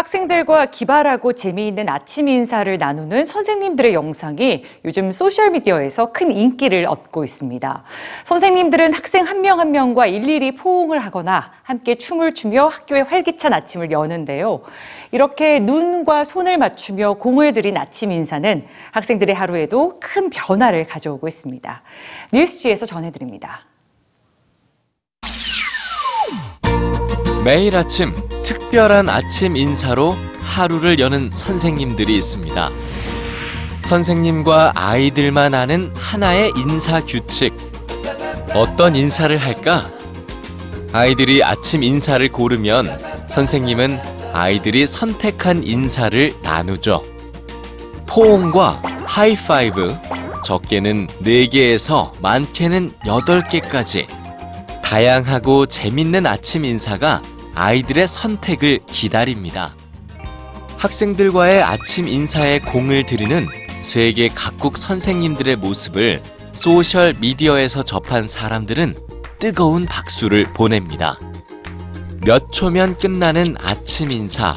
학생들과 기발하고 재미있는 아침 인사를 나누는 선생님들의 영상이 요즘 소셜미디어에서 큰 인기를 얻고 있습니다. 선생님들은 학생 한 명 한 명과 일일이 포옹을 하거나 함께 춤을 추며 학교의 활기찬 아침을 여는데요. 이렇게 눈과 손을 맞추며 공을 들인 아침 인사는 학생들의 하루에도 큰 변화를 가져오고 있습니다. 뉴스지에서 전해드립니다. 매일 아침 특별한 아침 인사로 하루를 여는 선생님들이 있습니다. 선생님과 아이들만 아는 하나의 인사 규칙. 어떤 인사를 할까? 아이들이 아침 인사를 고르면 선생님은 아이들이 선택한 인사를 나누죠. 포옹과 하이파이브, 적게는 4개에서 많게는 8개까지 다양하고 재밌는 아침 인사가 아이들의 선택을 기다립니다. 학생들과의 아침 인사에 공을 들이는 세계 각국 선생님들의 모습을 소셜 미디어에서 접한 사람들은 뜨거운 박수를 보냅니다. 몇 초면 끝나는 아침 인사.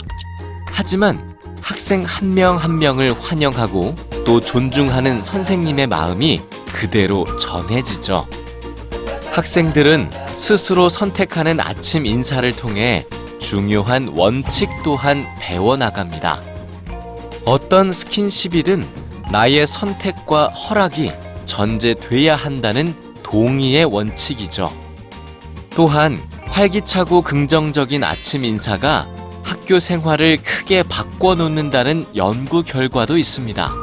하지만 학생 한 명한 명을 환영하고 또 존중하는 선생님의 마음이 그대로 전해지죠. 학생들은 스스로 선택하는 아침 인사를 통해 중요한 원칙 또한 배워나갑니다. 어떤 스킨십이든 나의 선택과 허락이 전제돼야 한다는 동의의 원칙이죠. 또한 활기차고 긍정적인 아침 인사가 학교 생활을 크게 바꿔놓는다는 연구 결과도 있습니다.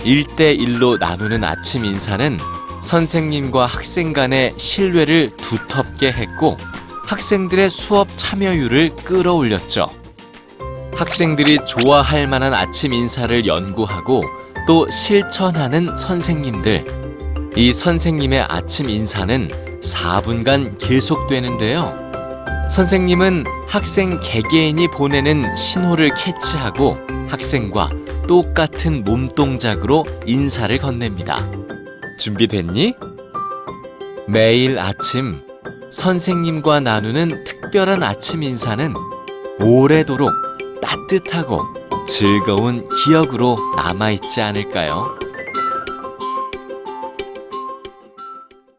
1대1로 나누는 아침 인사는 선생님과 학생 간의 신뢰를 두텁게 했고 학생들의 수업 참여율을 끌어올렸죠. 학생들이 좋아할 만한 아침 인사를 연구하고 또 실천하는 선생님들. 이 선생님의 아침 인사는 4분간 계속되는데요. 선생님은 학생 개개인이 보내는 신호를 캐치하고 학생과 똑같은 몸동작으로 인사를 건넵니다. 준비됐니? 매일 아침 선생님과 나누는 특별한 아침 인사는 오래도록 따뜻하고 즐거운 기억으로 남아있지 않을까요?